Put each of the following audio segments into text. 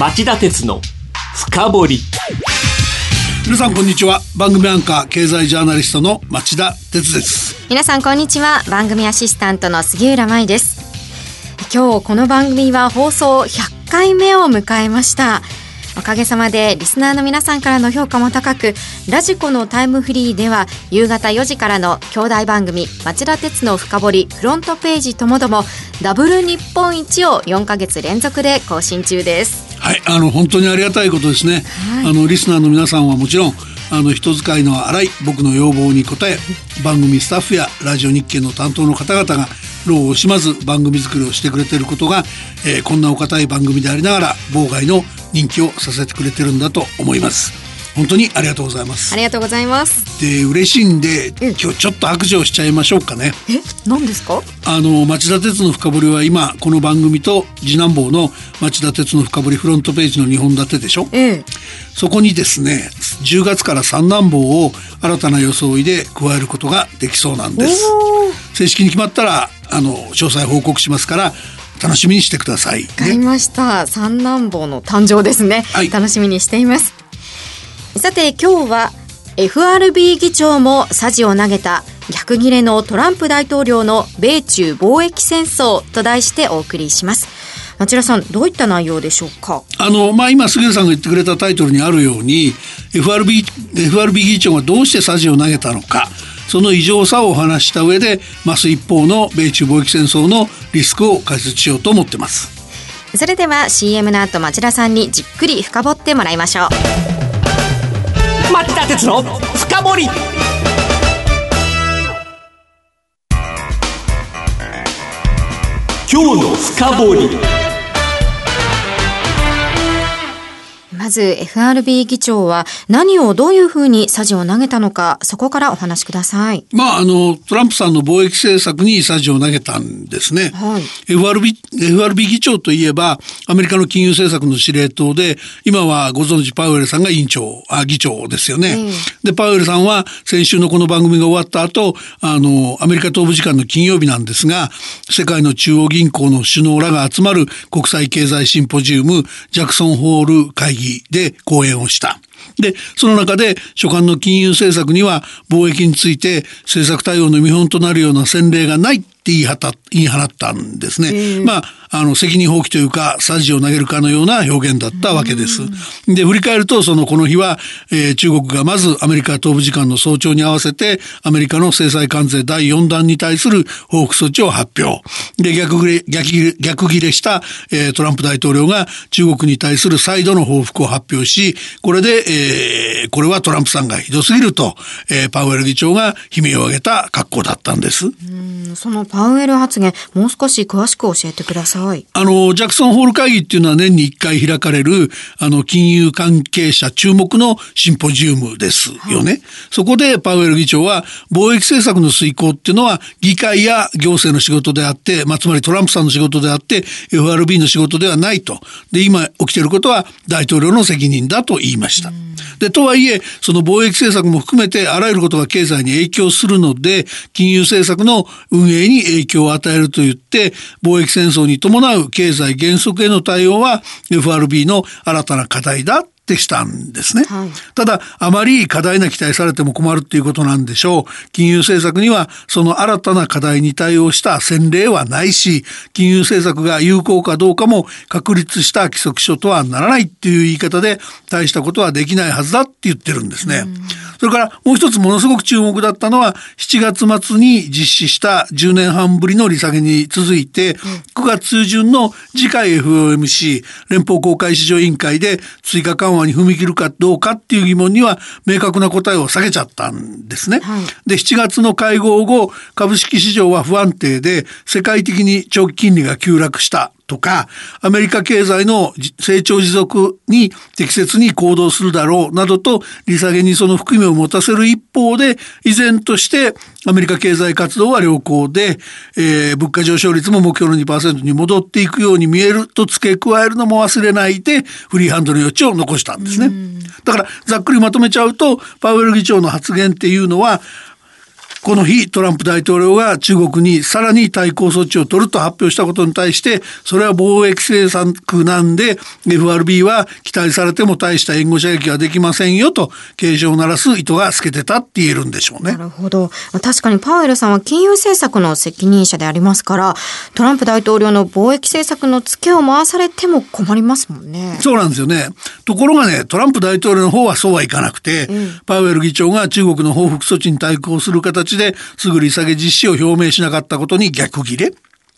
町田鉄の深掘り。皆さんこんにちは。番組アンカー経済ジャーナリストの町田鉄です。皆さんこんにちは。番組アシスタントの杉浦舞です。今日この番組は放送100回目を迎えました。おかげさまでリスナーの皆さんからの評価も高くラジコのタイムフリーでは夕方4時からの兄弟番組町田鉄の深掘りフロントページともどもダブル日本一を4ヶ月連続で更新中ですはいあの本当にありがたいことですね、はい、あのリスナーの皆さんはもちろんあの人使いの荒い僕の要望に応え番組スタッフやラジオ日経の担当の方々が労を惜しまず番組作りをしてくれていることが、えー、こんなお堅い番組でありながら妨害の人気をさせてくれてるんだと思います本当にありがとうございます。ありがとうございます。で嬉しいんで、今日ちょっと白状しちゃいましょうかね。え？何ですか？あの町田鉄の深掘りは今この番組と次男坊の町田鉄の深掘りフロントページの2本立てでしょ、ええ、そこにですね10月から三男坊を新たな装いで加えることができそうなんです。正式に決まったらあの詳細報告しますから楽しみにしてください、ね、かりました。三男坊の誕生ですね、はい、楽しみにしていますさて今日は FRB 議長もサジを投げた逆切れのトランプ大統領の米中貿易戦争と題してお送りします。町田さんどういった内容でしょうか？あの、まあ、今杉浦さんが言ってくれたタイトルにあるように FRB, FRB 議長がどうしてサジを投げたのかその異常さをお話した上で増す一方の米中貿易戦争のリスクを解説しようと思ってます。それでは CM の後町田さんにじっくり深掘ってもらいましょう町田鉄の深掘り。今日の深掘り。まず FRB 議長は何をどういうふうにサジを投げたのか、そこからお話しください。まあ、あの、トランプさんの貿易政策にサジを投げたんですね。はい、FRB、FRB 議長といえば、アメリカの金融政策の司令塔で、今はご存知パウエルさんが委員長、あ、議長ですよね。うん、で、パウエルさんは先週のこの番組が終わった後、あの、アメリカ東部時間の金曜日なんですが、世界の中央銀行の首脳らが集まる国際経済シンポジウム、ジャクソンホール会議で講演をした。で、その中で所管の金融政策には貿易について政策対応の見本となるような先例がないって言い放ったんですね。まあ、あの、責任放棄というか、サジを投げるかのような表現だったわけです。で、振り返ると、そのこの日は、えー、中国がまずアメリカ東部時間の早朝に合わせて、アメリカの制裁関税第4弾に対する報復措置を発表。で、逆切れ、逆切れ、逆切れした、えー、トランプ大統領が中国に対する再度の報復を発表し、これで、えー、これはトランプさんがひどすぎると、えー、パウエル議長が悲鳴を上げた格好だったんです。そのパウエル発言、もう少し詳しく教えてください。はい。あの、ジャクソンホール会議っていうのは年に一回開かれる、あの、金融関係者注目のシンポジウムですよね。はい、そこでパウエル議長は、貿易政策の遂行っていうのは、議会や行政の仕事であって、まあ、つまりトランプさんの仕事であって、FRB の仕事ではないと。で、今起きていることは大統領の責任だと言いました。で、とはいえ、その貿易政策も含めてあらゆることが経済に影響するので、金融政策の運営に影響を与えると言って、貿易戦争に伴う経済減速への対応は FRB の新たな課題だ。ってしたんですね、はい、ただあまり過大な期待されても困るっていうことなんでしょう。金融政策にはその新たな課題に対応した先例はないし金融政策が有効かどうかも確立した規則書とはならないっていう言い方で大したことはできないはずだって言ってるんですね、それからもう一つものすごく注目だったのは7月末に実施した10年半ぶりの利下げに続いて9月中旬の次回 FOMC 連邦公開市場委員会で追加緩和に踏み切るかどうかっていう疑問には明確な答えを下げちゃったんですね。はい、で7月の会合後株式市場は不安定で世界的に長期金利が急落したとか、アメリカ経済の成長持続に適切に行動するだろうなどと、利下げにその含みを持たせる一方で、依然としてアメリカ経済活動は良好で、えー、物価上昇率も目標の2%に戻っていくように見えると付け加えるのも忘れないで、フリーハンドの余地を残したんですね。だから、ざっくりまとめちゃうと、パウエル議長の発言っていうのは、この日トランプ大統領が中国にさらに対抗措置を取ると発表したことに対してそれは貿易政策なんで FRB は期待されても大した援護射撃はできませんよと警鐘を鳴らす意図が透けてたって言えるんでしょうね。なるほど確かにパウエルさんは金融政策の責任者でありますからトランプ大統領の貿易政策のツケを回されても困りますもんね。そうなんですよね。ところがねトランプ大統領の方はそうはいかなくて、うん、パウエル議長が中国の報復措置に対抗する形ですぐ利下げ実施を表明しなかったことに逆ギレ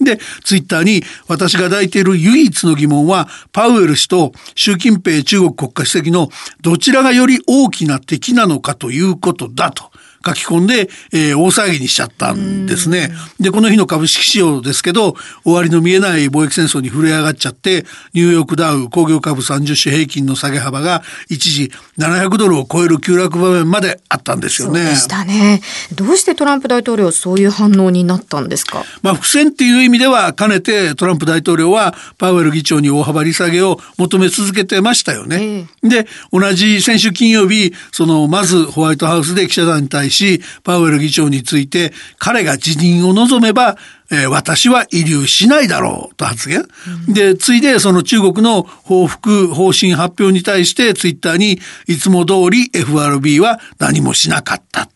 で、ツイッターに私が抱いている唯一の疑問は、パウエル氏と習近平中国国家主席のどちらがより大きな敵なのかということだと。書き込んで、えー、大騒ぎにしちゃったんですね。で、この日の株式市場ですけど、終わりの見えない貿易戦争に震え上がっちゃって、ニューヨークダウ工業株30種平均の下げ幅が一時700ドルを超える急落場面まであったんですよね。そうでしたね。どうしてトランプ大統領そういう反応になったんですか？まあ、伏線っていう意味では、かねてトランプ大統領はパウエル議長に大幅利下げを求め続けてましたよね。えー、で、同じ先週金曜日、その、まずホワイトハウスで記者団に対しし、パウエル議長について、彼が辞任を望めば、えー、私は遺留しないだろうと発言。うん、で、ついでその中国の報復方針発表に対してツイッターにいつも通り FRB は何もしなかった。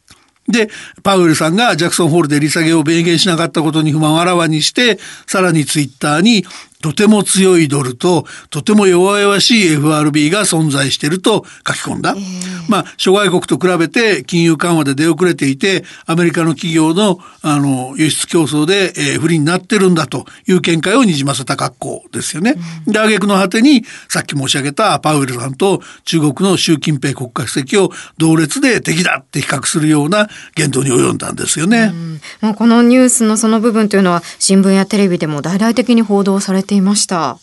で、パウエルさんがジャクソンホールで利下げを明言しなかったことに不満をあらわにして、さらにツイッターにとても強いドルととても弱々しい FRB が存在していると書き込んだ。えー、まあ、諸外国と比べて金融緩和で出遅れていて、アメリカの企業のあの輸出競争で、えー、不利になってるんだという見解をにじませた格好ですよね。うん、で、挙句の果てに、さっき申し上げたパウエルさんと中国の習近平国家主席を同列で敵だって比較するような言動に及んだんですよね。もう、このニュースのその部分というのは新聞やテレビでも大々的に報道されていました。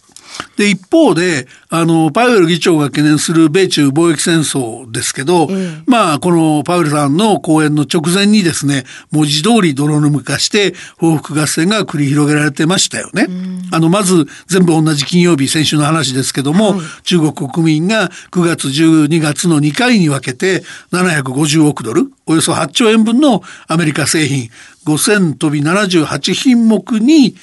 で、一方で、あの、パウエル議長が懸念する米中貿易戦争ですけど、うん、まあ、このパウエルさんの講演の直前にですね、文字通り泥沼化して報復合戦が繰り広げられてましたよね。うん、あの、まず、全部同じ金曜日、先週の話ですけども、はい、中国国民が9月、12月の2回に分けて750億ドル、およそ8兆円分のアメリカ製品5000飛び78品目に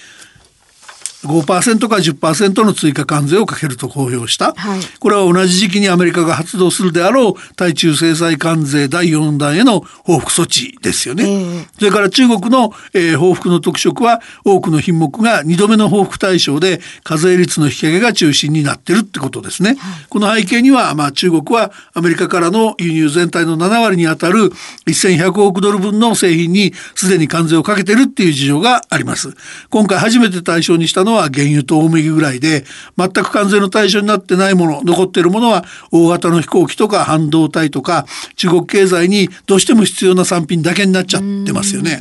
5%か10%の追加関税をかけると公表した、はい、これは同じ時期にアメリカが発動するであろう対中制裁関税第4弾への報復措置ですよね、えー、それから中国の、えー、報復の特色は多くの品目が2度目の報復対象で課税率の引き上げが中心になってるってことですね、はい、この背景には、まあ、中国はアメリカからの輸入全体の7割にあたる1100億ドル分の製品にすでに関税をかけてるっていう事情があります。今回初めて対象にしたののは原油と大麦ぐらいで全く関税の対象になってないもの残っているものは大型の飛行機とか半導体とか中国経済にどうしても必要な産品だけになっちゃってますよね。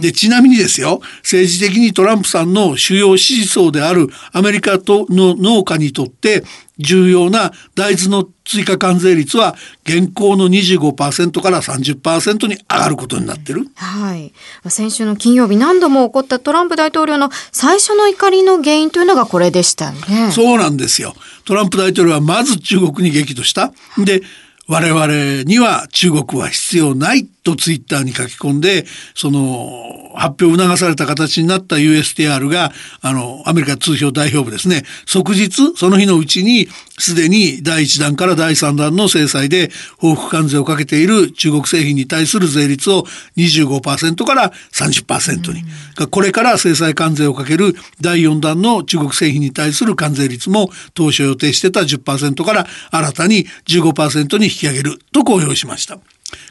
でちなみにですよ政治的にトランプさんの主要支持層であるアメリカとの農家にとって重要な大豆の追加関税率は現行の25%から30%に上がることになってる。はい。先週の金曜日何度も起こったトランプ大統領の最初の怒りの原因というのがこれでしたね。そうなんですよ。トランプ大統領はまず中国に激怒した。で、我々には中国は必要ないとツイッターに書き込んで、その発表を促された形になった USTR が、あの、アメリカ通商代表部ですね、即日、その日のうちに、すでに第1弾から第3弾の制裁で報復関税をかけている中国製品に対する税率を25%から30%に、うん、これから制裁関税をかける第4弾の中国製品に対する関税率も当初予定してた10%から新たに15%に引き上げると公表しました。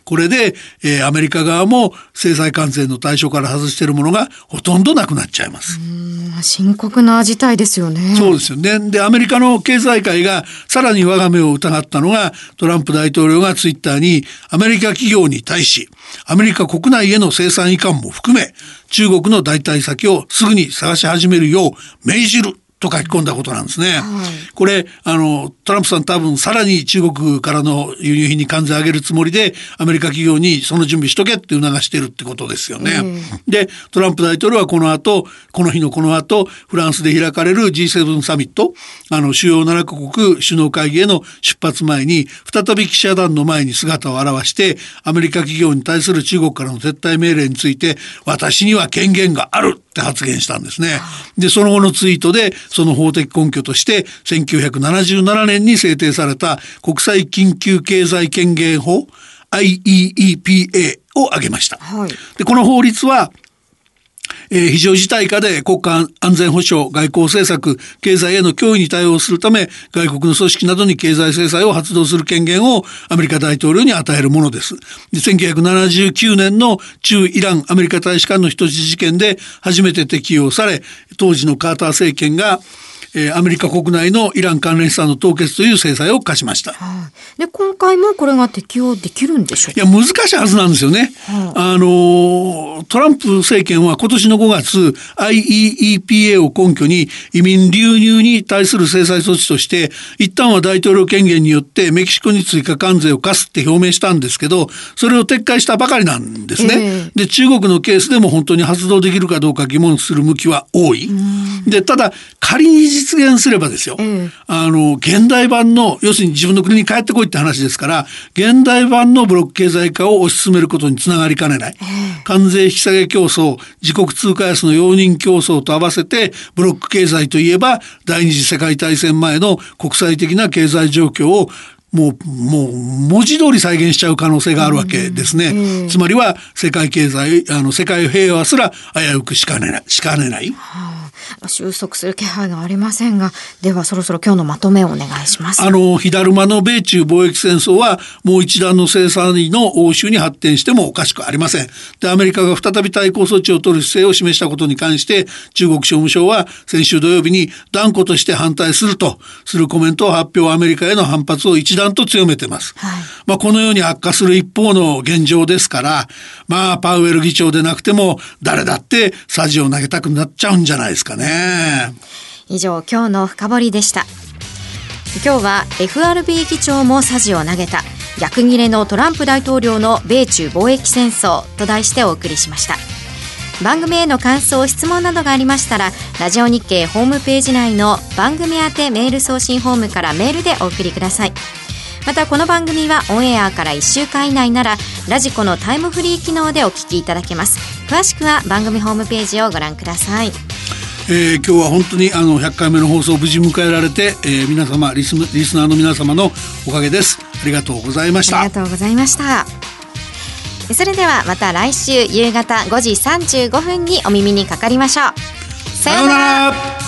これで、えー、アメリカ側も制裁関税の対象から外しているものがほとんどなくなっちゃいます。深刻な事態ですよね。そうですよね。で、アメリカの経済界がさらに我が目を疑ったのが、トランプ大統領がツイッターにアメリカ企業に対し、アメリカ国内への生産移管も含め、中国の代替先をすぐに探し始めるよう命じると書き込んだことなんですね。はいこれあのトランプさん多分さらに中国からの輸入品に関税上げるつもりでアメリカ企業にその準備しとけって促してるってことですよね。でトランプ大統領はこの後この日のこの後フランスで開かれる G7 サミットあの主要7カ国首脳会議への出発前に再び記者団の前に姿を現してアメリカ企業に対する中国からの撤退命令について私には権限があるって発言したんですね。で、その後のツイートで、その法的根拠として、1977年に制定された国際緊急経済権限法 IEEPA を挙げました。はいで、この法律は、えー非常事態下で国家安全保障、外交政策、経済への脅威に対応するため、外国の組織などに経済制裁を発動する権限をアメリカ大統領に与えるものです。1979年の中イランアメリカ大使館の人質事件で初めて適用され、当時のカーター政権が、えーアメリカ国内のイラン関連資産の凍結という制裁を課しました。はい。で、今回もこれが適用できるんでしょうか？いや、難しいはずなんですよね。あの、トランプ政権は今年の5月、IEEPA を根拠に移民流入に対する制裁措置として、一旦は大統領権限によってメキシコに追加関税を課すって表明したんですけど、それを撤回したばかりなんですね。えで、中国のケースでも本当に発動できるかどうか疑問する向きは多い。で、ただ、仮に実現すればですよ。ええあの、現代版の、要するに自分の国に帰ってこいって話ですから、現代版のブロック経済化を推し進めることにつながりかねない。関税引き下げ競争、自国通貨安の容認競争と合わせて、ブロック経済といえば、第二次世界大戦前の国際的な経済状況をもう、もう、文字通り再現しちゃう可能性があるわけですね。つまりは、世界経済、あの、世界平和すら危うくしかねない、しかねない。収束する気配がありませんが、ではそろそろ今日のまとめをお願いします。あの、火だるまの米中貿易戦争は、もう一段の制裁の応酬に発展してもおかしくありません。で、アメリカが再び対抗措置を取る姿勢を示したことに関して、中国商務省は先週土曜日に断固として反対するとするコメントを発表、アメリカへの反発を一段と強めてます。はいまあ、このように悪化する一方の現状ですから、まあ、パウエル議長でなくても、誰だってサジを投げたくなっちゃうんじゃないですかね。以上、今日の深掘りでした。今日は FRB 議長もサジを投げた逆切れのトランプ大統領の米中貿易戦争と題してお送りしました。番組への感想、質問などがありましたら、ラジオ日経ホームページ内の番組宛てメール送信フォームからメールでお送りください。またこの番組はオンエアから1週間以内ならラジコのタイムフリー機能でお聞きいただけます。詳しくは番組ホームページをご覧ください。えー今日は本当にあの100回目の放送を無事迎えられて、えー皆様リスリスナーの皆様のおかげです。ありがとうございました。ありがとうございました。それではまた来週夕方5時35分にお耳にかかりましょう。さようなら。ら